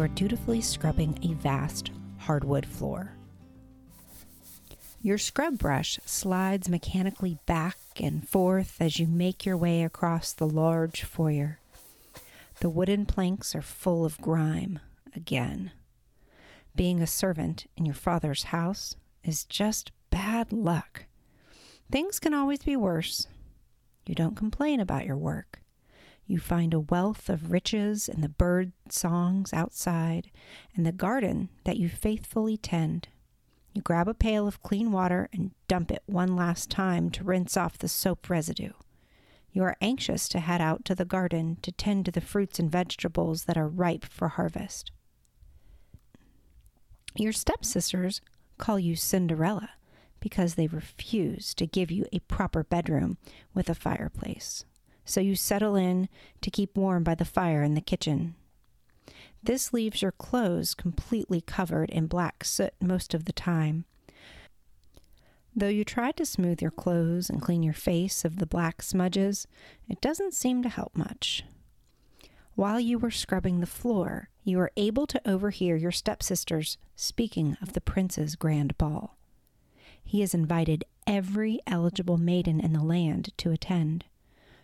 you are dutifully scrubbing a vast hardwood floor. Your scrub brush slides mechanically back and forth as you make your way across the large foyer. The wooden planks are full of grime again. Being a servant in your father's house is just bad luck. Things can always be worse. You don't complain about your work. You find a wealth of riches in the bird songs outside and the garden that you faithfully tend. You grab a pail of clean water and dump it one last time to rinse off the soap residue. You are anxious to head out to the garden to tend to the fruits and vegetables that are ripe for harvest. Your stepsisters call you Cinderella because they refuse to give you a proper bedroom with a fireplace. So you settle in to keep warm by the fire in the kitchen this leaves your clothes completely covered in black soot most of the time. Though you try to smooth your clothes and clean your face of the black smudges, it doesn't seem to help much. While you were scrubbing the floor, you were able to overhear your stepsisters speaking of the prince's grand ball. He has invited every eligible maiden in the land to attend.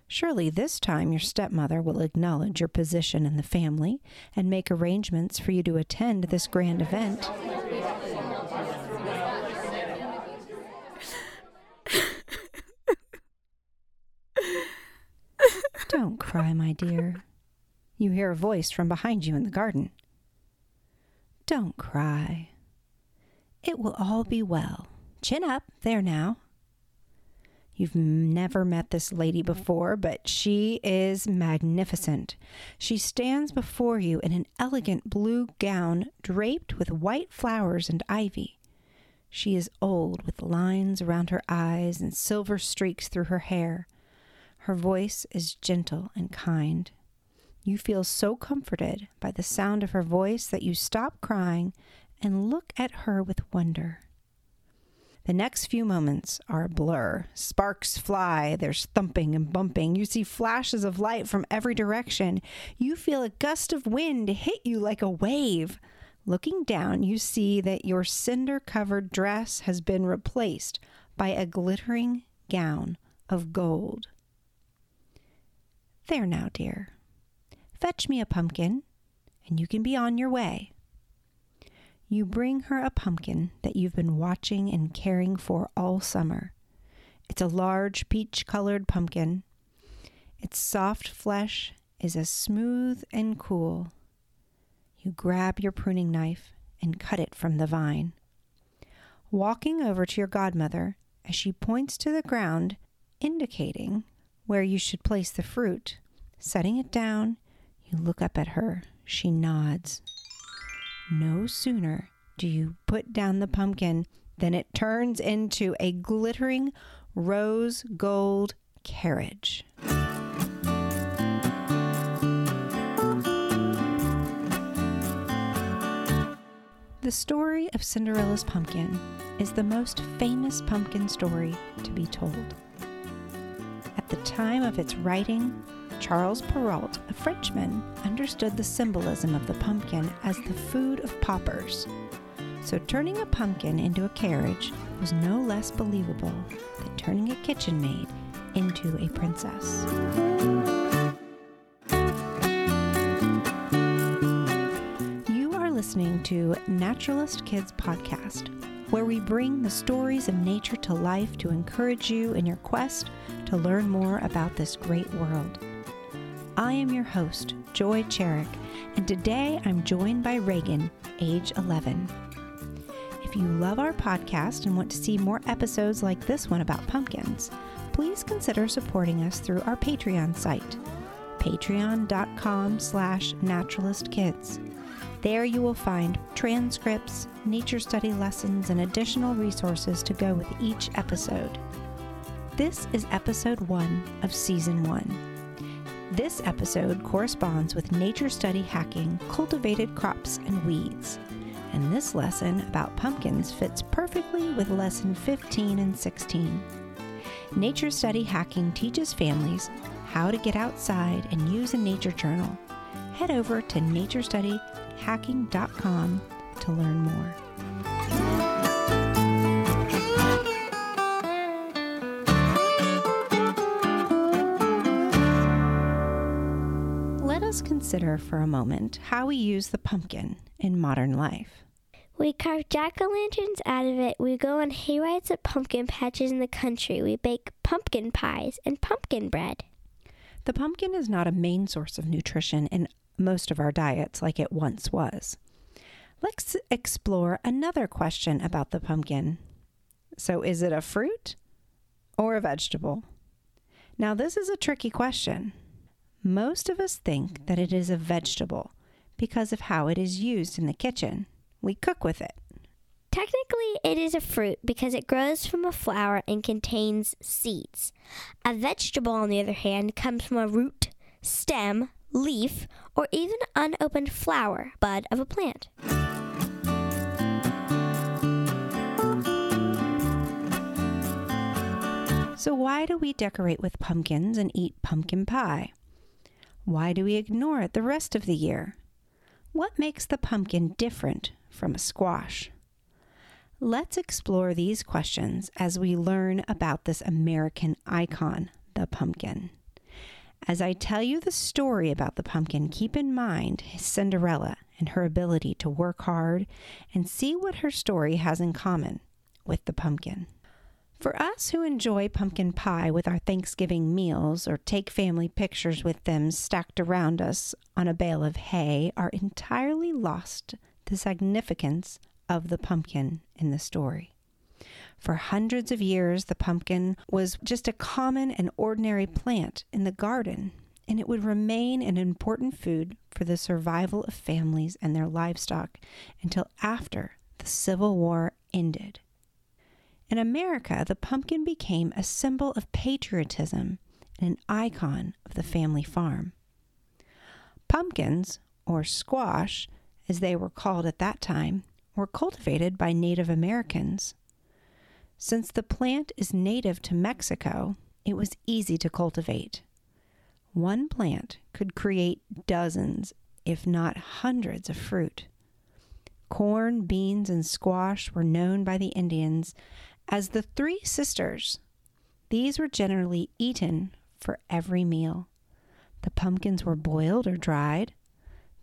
Surely this time your stepmother will acknowledge your position in the family and make arrangements for you to attend this grand event. Don't cry, my dear. You hear a voice from behind you in the garden. Don't cry. It will all be well. Chin up, there now. You've never met this lady before, but she is magnificent. She stands before you in an elegant blue gown draped with white flowers and ivy. She is old, with lines around her eyes and silver streaks through her hair. Her voice is gentle and kind. You feel so comforted by the sound of her voice that you stop crying and look at her with wonder. The next few moments are a blur. Sparks fly, there's thumping and bumping. You see flashes of light from every direction. You feel a gust of wind hit you like a wave. Looking down, you see that your cinder covered dress has been replaced by a glittering gown of gold. There now, dear. Fetch me a pumpkin, and you can be on your way you bring her a pumpkin that you've been watching and caring for all summer. It's a large peach colored pumpkin. Its soft flesh is as smooth and cool. You grab your pruning knife and cut it from the vine. Walking over to your godmother as she points to the ground, indicating where you should place the fruit, setting it down, you look up at her. She nods. No sooner do you put down the pumpkin than it turns into a glittering rose gold carriage. The story of Cinderella's pumpkin is the most famous pumpkin story to be told. At the time of its writing, Charles Perrault, a Frenchman, understood the symbolism of the pumpkin as the food of paupers. So turning a pumpkin into a carriage was no less believable than turning a kitchen maid into a princess. You are listening to Naturalist Kids Podcast, where we bring the stories of nature to life to encourage you in your quest to learn more about this great world. I am your host, Joy Cherrick, and today I'm joined by Reagan, age 11. If you love our podcast and want to see more episodes like this one about pumpkins, please consider supporting us through our Patreon site, patreon.com slash naturalistkids. There you will find transcripts, nature study lessons, and additional resources to go with each episode. This is episode one of season one. This episode corresponds with Nature Study Hacking Cultivated Crops and Weeds. And this lesson about pumpkins fits perfectly with lesson 15 and 16. Nature Study Hacking teaches families how to get outside and use a nature journal. Head over to naturestudyhacking.com to learn more. Consider for a moment how we use the pumpkin in modern life. We carve jack o' lanterns out of it. We go on hayrides at pumpkin patches in the country. We bake pumpkin pies and pumpkin bread. The pumpkin is not a main source of nutrition in most of our diets like it once was. Let's explore another question about the pumpkin. So, is it a fruit or a vegetable? Now, this is a tricky question. Most of us think that it is a vegetable because of how it is used in the kitchen. We cook with it. Technically, it is a fruit because it grows from a flower and contains seeds. A vegetable, on the other hand, comes from a root, stem, leaf, or even unopened flower, bud of a plant. So, why do we decorate with pumpkins and eat pumpkin pie? Why do we ignore it the rest of the year? What makes the pumpkin different from a squash? Let's explore these questions as we learn about this American icon, the pumpkin. As I tell you the story about the pumpkin, keep in mind Cinderella and her ability to work hard and see what her story has in common with the pumpkin. For us who enjoy pumpkin pie with our Thanksgiving meals or take family pictures with them stacked around us on a bale of hay, are entirely lost the significance of the pumpkin in the story. For hundreds of years, the pumpkin was just a common and ordinary plant in the garden, and it would remain an important food for the survival of families and their livestock until after the Civil War ended. In America, the pumpkin became a symbol of patriotism and an icon of the family farm. Pumpkins, or squash, as they were called at that time, were cultivated by Native Americans. Since the plant is native to Mexico, it was easy to cultivate. One plant could create dozens, if not hundreds, of fruit. Corn, beans, and squash were known by the Indians as the three sisters. These were generally eaten for every meal. The pumpkins were boiled or dried.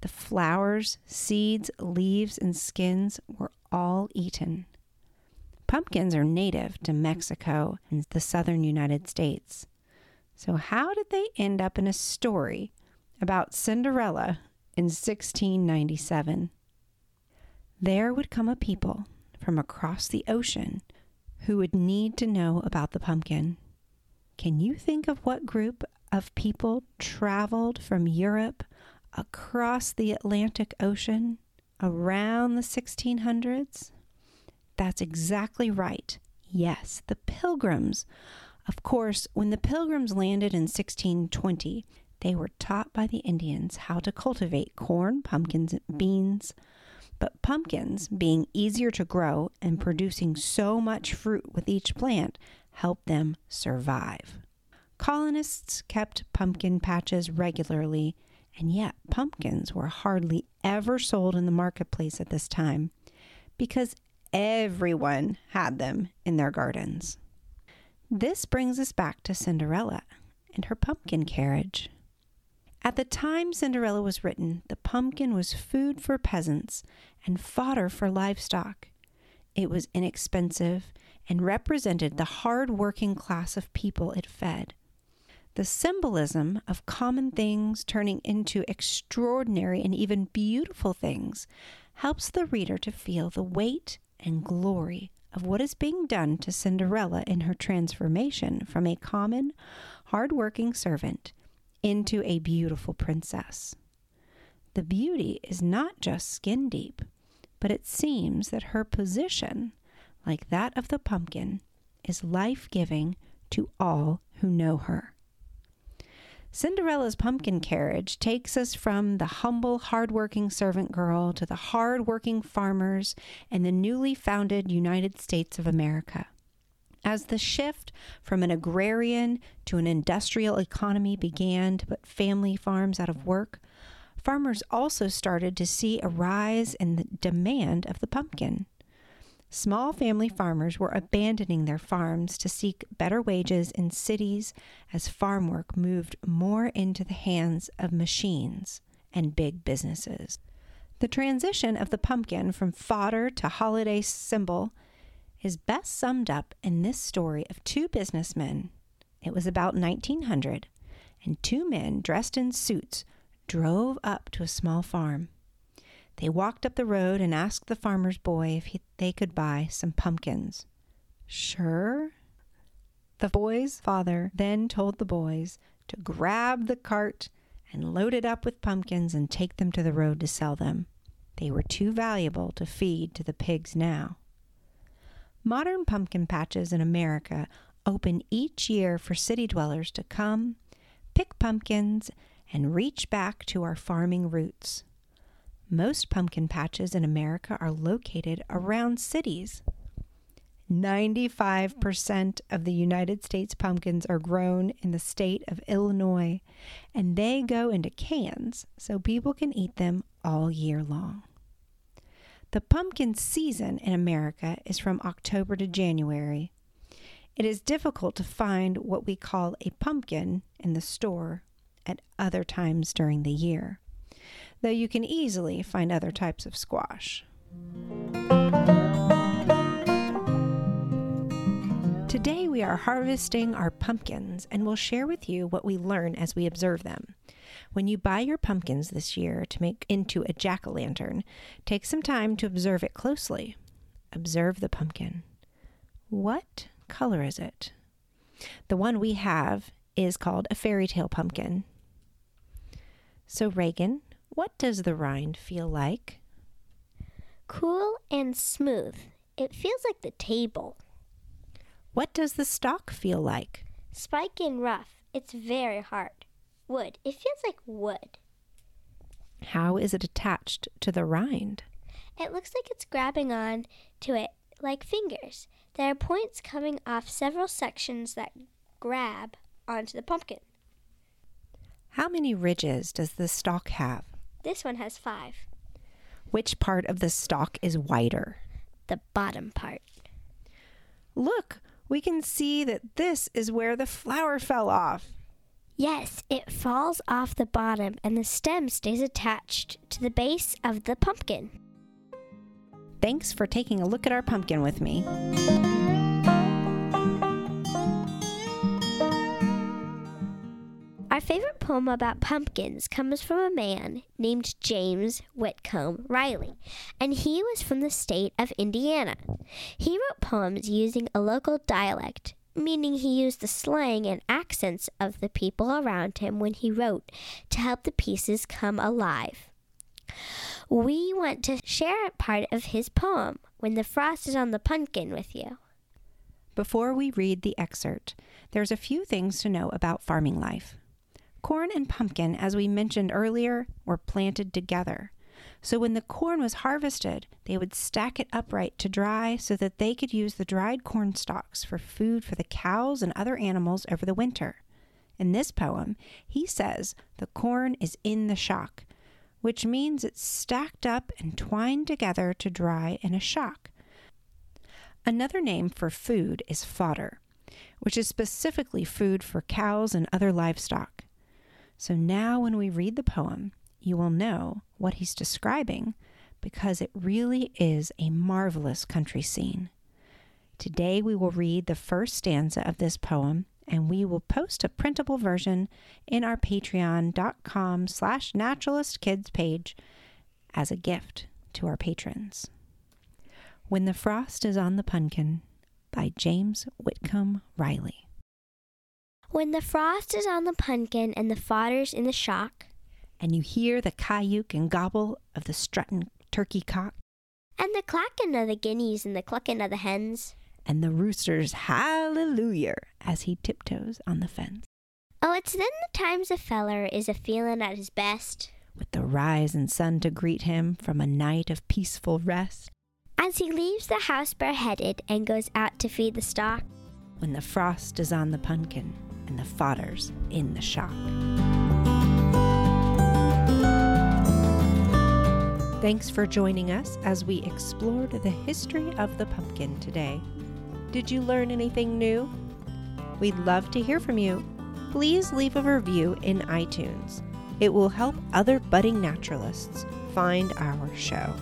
The flowers, seeds, leaves, and skins were all eaten. Pumpkins are native to Mexico and the southern United States. So, how did they end up in a story about Cinderella in 1697? There would come a people from across the ocean who would need to know about the pumpkin. Can you think of what group of people traveled from Europe across the Atlantic Ocean around the 1600s? That's exactly right. Yes, the Pilgrims. Of course, when the Pilgrims landed in 1620, they were taught by the Indians how to cultivate corn, pumpkins, and beans, but pumpkins, being easier to grow and producing so much fruit with each plant, helped them survive. Colonists kept pumpkin patches regularly, and yet pumpkins were hardly ever sold in the marketplace at this time because everyone had them in their gardens. This brings us back to Cinderella and her pumpkin carriage. At the time Cinderella was written, the pumpkin was food for peasants and fodder for livestock. It was inexpensive and represented the hard working class of people it fed. The symbolism of common things turning into extraordinary and even beautiful things helps the reader to feel the weight and glory of what is being done to Cinderella in her transformation from a common, hard working servant into a beautiful princess. The beauty is not just skin deep, but it seems that her position, like that of the pumpkin, is life giving to all who know her. Cinderella's pumpkin carriage takes us from the humble, hard-working servant girl to the hard-working farmers and the newly founded United States of America. As the shift from an agrarian to an industrial economy began to put family farms out of work, farmers also started to see a rise in the demand of the pumpkin. Small family farmers were abandoning their farms to seek better wages in cities as farm work moved more into the hands of machines and big businesses. The transition of the pumpkin from fodder to holiday symbol is best summed up in this story of two businessmen. It was about 1900, and two men dressed in suits drove up to a small farm. They walked up the road and asked the farmer's boy if he, they could buy some pumpkins. Sure. The boy's father then told the boys to grab the cart and load it up with pumpkins and take them to the road to sell them. They were too valuable to feed to the pigs now. Modern pumpkin patches in America open each year for city dwellers to come, pick pumpkins, and reach back to our farming roots. Most pumpkin patches in America are located around cities. 95% of the United States pumpkins are grown in the state of Illinois, and they go into cans so people can eat them all year long. The pumpkin season in America is from October to January. It is difficult to find what we call a pumpkin in the store at other times during the year though you can easily find other types of squash. Today we are harvesting our pumpkins and we'll share with you what we learn as we observe them. When you buy your pumpkins this year to make into a jack o' lantern, take some time to observe it closely. Observe the pumpkin. What color is it? The one we have is called a fairy tale pumpkin. So, Reagan, what does the rind feel like? Cool and smooth. It feels like the table. What does the stalk feel like? Spiky and rough. It's very hard. Wood. It feels like wood. How is it attached to the rind? It looks like it's grabbing on to it like fingers. There are points coming off several sections that grab onto the pumpkin. How many ridges does the stalk have? This one has five. Which part of the stalk is wider? The bottom part. Look, we can see that this is where the flower fell off. Yes, it falls off the bottom and the stem stays attached to the base of the pumpkin. Thanks for taking a look at our pumpkin with me. Our favorite poem about pumpkins comes from a man named James Whitcomb Riley, and he was from the state of Indiana. He wrote poems using a local dialect, meaning he used the slang and accents of the people around him when he wrote to help the pieces come alive. We want to share a part of his poem, When the Frost is on the Pumpkin, with you. Before we read the excerpt, there's a few things to know about farming life. Corn and pumpkin, as we mentioned earlier, were planted together. So when the corn was harvested, they would stack it upright to dry so that they could use the dried corn stalks for food for the cows and other animals over the winter. In this poem, he says the corn is in the shock, which means it's stacked up and twined together to dry in a shock. Another name for food is fodder, which is specifically food for cows and other livestock. So now, when we read the poem, you will know what he's describing because it really is a marvelous country scene. Today, we will read the first stanza of this poem and we will post a printable version in our patreon.com slash naturalistkids page as a gift to our patrons. When the Frost is on the Pumpkin by James Whitcomb Riley. When the frost is on the pumpkin and the fodder's in the shock, and you hear the kyouck and gobble of the strutting turkey cock, and the clacking of the guineas and the clucking of the hens, and the rooster's hallelujah as he tiptoes on the fence. Oh, it's then the times a feller is a feelin' at his best, with the rising sun to greet him from a night of peaceful rest, as he leaves the house bareheaded and goes out to feed the stock, when the frost is on the pumpkin and the fodder's in the shock. Thanks for joining us as we explored the history of the pumpkin today. Did you learn anything new? We'd love to hear from you. Please leave a review in iTunes. It will help other budding naturalists find our show.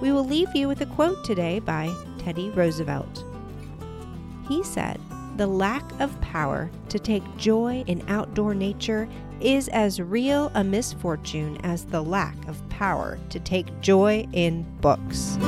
We will leave you with a quote today by Teddy Roosevelt. He said, The lack of power to take joy in outdoor nature is as real a misfortune as the lack of power to take joy in books.